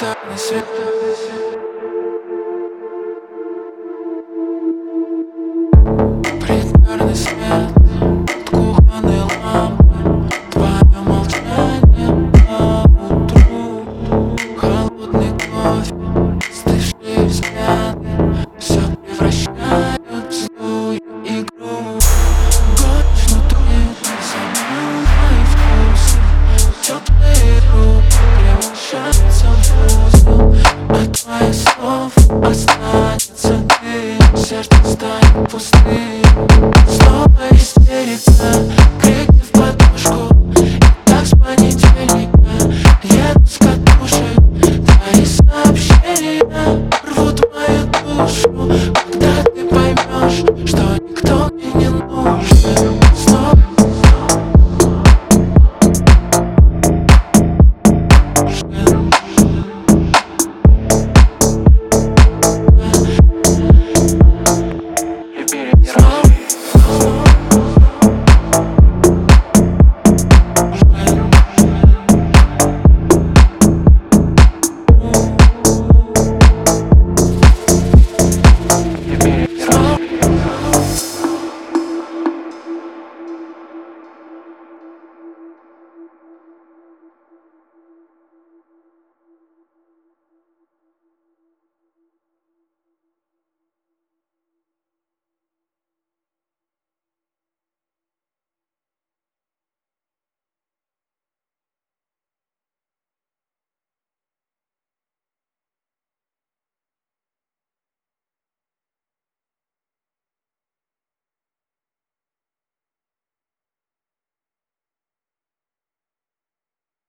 света, на света останется ты Сердце станет пустым. Снова истерика, крики в